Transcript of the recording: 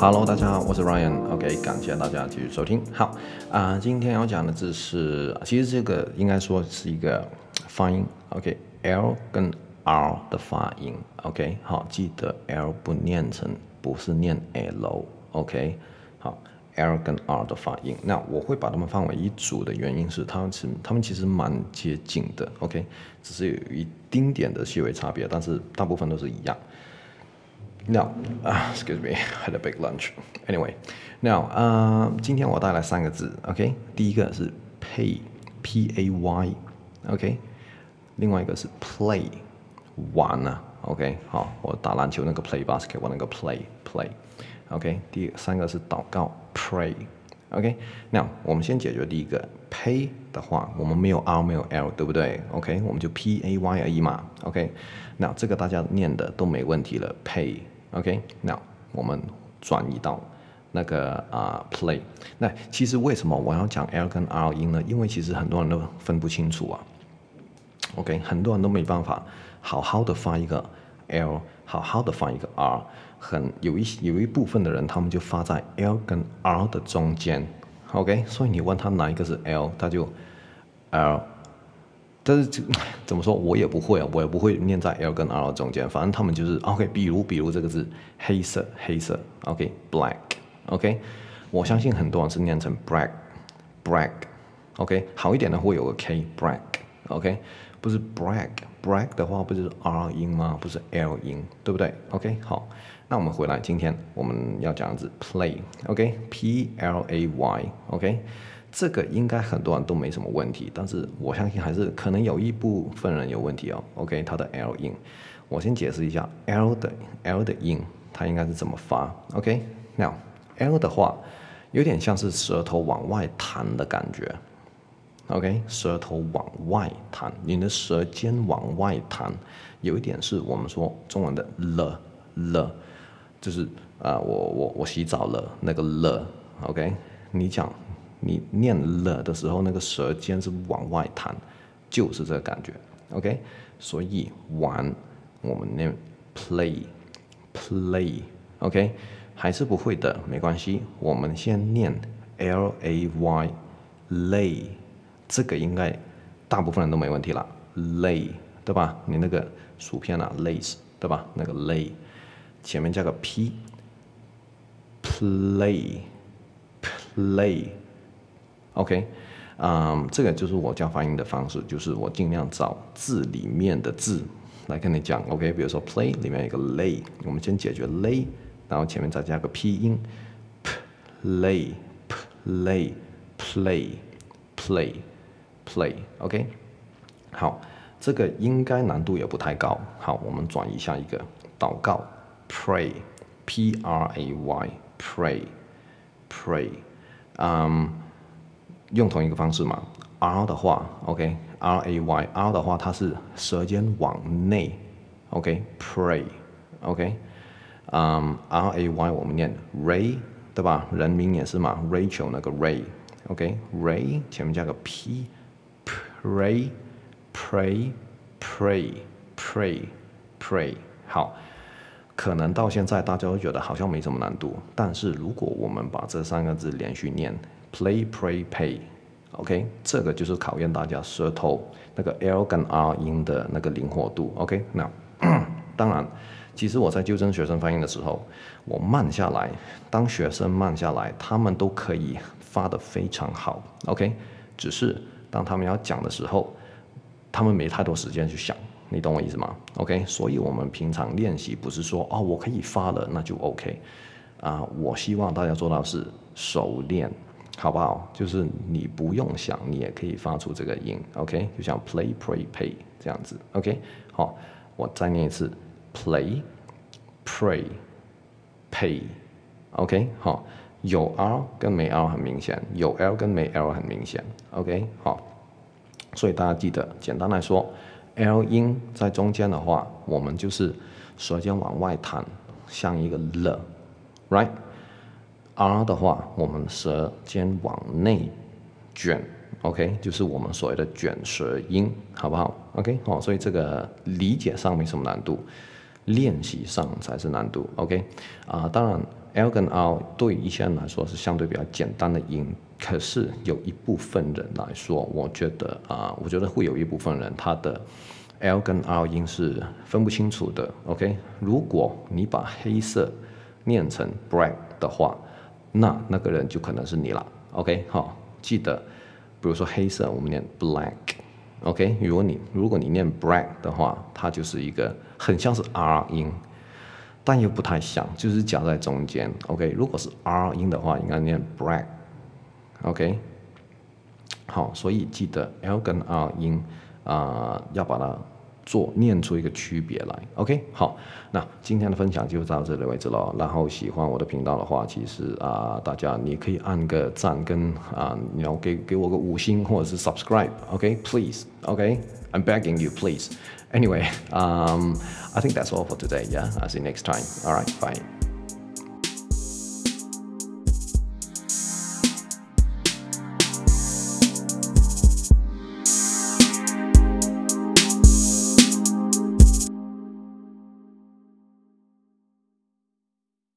Hello，大家好，我是 Ryan。OK，感谢大家继续收听。好啊、今天要讲的字是，其实这个应该说是一个发音。OK，L 跟 R 的发音。OK，好，记得 L 不念成，不是念 L。OK，好，L 跟 R 的发音。那我会把它们放为一组的原因是，它们是它们其实蛮接近的。OK，只是有一丁点的细微差别，但是大部分都是一样。Now, uh, excuse me, had a big lunch. Anyway, now, 呃、uh,，今天我带来三个字，OK？第一个是 pay，P-A-Y，OK？另外一个是 play，玩啊，OK？好，我打篮球那个 play basket，我那个 play，play，OK？第三个是祷告，pray，OK？那、okay? 我们先解决第一个 pay 的话，我们没有 R 没有 L，对不对？OK？我们就 P-A-Y 而已嘛，OK？那这个大家念的都没问题了，pay。 OK，那、now, 我们转移到那个啊、play。那其实为什么我要讲 L 跟 R 音呢？因为其实很多人都分不清楚啊。OK，很多人都没办法好好的发一个 L，好好的发一个 R。很有一有一部分的人，他们就发在 L 跟 R 的中间。OK，所以你问他哪一个是 L，他就 L。但是这怎么说，我也不会啊，我也不会念在 L 跟 R 中间，反正他们就是 OK。比如，比如这个字黑色，黑色，OK，black，OK、我相信很多人是念成 black，black，OK。好一点的会有个 K，black，OK，不是 brag，brag 的话不就是 R 音吗？不是 L 音，对不对？OK，好，那我们回来，今天我们要讲的是 play，OK，P-L-A-Y，OK。这个应该很多人都没什么问题，但是我相信还是可能有一部分人有问题哦。OK，它的 L 音，我先解释一下 L 的 L 的音，它应该是怎么发？OK，Now L 的话有点像是舌头往外弹的感觉。OK，舌头往外弹，你的舌尖往外弹，有一点是我们说中文的了了，就是啊、我我我洗澡了那个了。OK，你讲。你念了的时候，那个舌尖是往外弹，就是这个感觉，OK？所以玩，我们念 play，play，OK？还是不会的，没关系，我们先念 L A Y，lay，这个应该大部分人都没问题了，lay，对吧？你那个薯片啊，lays，对吧？那个 lay，前面加个 p，play，play。OK，嗯、这个就是我教发音的方式，就是我尽量找字里面的字来跟你讲。OK，比如说 play 里面有一个 lay，我们先解决 lay，然后前面再加个 p 音，play，play，play，play，play，OK，好，这个应该难度也不太高。好，我们转移下一个祷告，pray，P-R-A-Y，pray，pray，嗯。用同一个方式嘛，R 的话，OK，R A Y，R 的话它是舌尖往内，OK，Pray，OK，嗯，R A Y 我们念 Ray，对吧？人名也是嘛，Rachel 那个 Ray，OK，Ray 前面加个 P，Pray，Pray，Pray，Pray，Pray，好，可能到现在大家都觉得好像没什么难度，但是如果我们把这三个字连续念。Play, pray, pay，OK，这个就是考验大家舌头那个 L 跟 R 音的那个灵活度，OK。那 当然，其实我在纠正学生发音的时候，我慢下来，当学生慢下来，他们都可以发得非常好，OK。只是当他们要讲的时候，他们没太多时间去想，你懂我意思吗？OK。所以我们平常练习不是说哦，我可以发了，那就 OK。啊，我希望大家做到是熟练。好不好？就是你不用想，你也可以发出这个音，OK？就像 play, pray, pay 这样子，OK？好，我再念一次，play, pray, pay，OK？好，有 R 跟没 R 很明显，有 L 跟没 L 很明显，OK？好，所以大家记得，简单来说，L 音在中间的话，我们就是舌尖往外弹，像一个了，right？R 的话，我们舌尖往内卷，OK，就是我们所谓的卷舌音，好不好？OK，好，所以这个理解上没什么难度。练习上才是难度。OK，啊、当然 L 跟 R 对一些人来说是相对比较简单的音，可是有一部分人来说，我觉得啊、我觉得会有一部分人他的 L 跟 R 音是分不清楚的。OK，如果你把黑色念成 black 的话，那那个人就可能是你了。OK，好，记得，比如说黑色，我们念 black。OK，如果你如果你念 black 的话，它就是一个很像是 R 音，但又不太像，就是夹在中间。OK，如果是 R 音的话，应该念 black。OK，好，所以记得 L 跟 R 音啊、要把它。做念出一个区别来，OK，好，那今天的分享就到这里为止了。然后喜欢我的频道的话，其实啊、大家你可以按个赞跟啊，然、呃、后给给我个五星或者是 subscribe，OK，please，OK，I'm begging you please。Anyway，um，I think that's all for today。Yeah，I see you next time. All right, bye.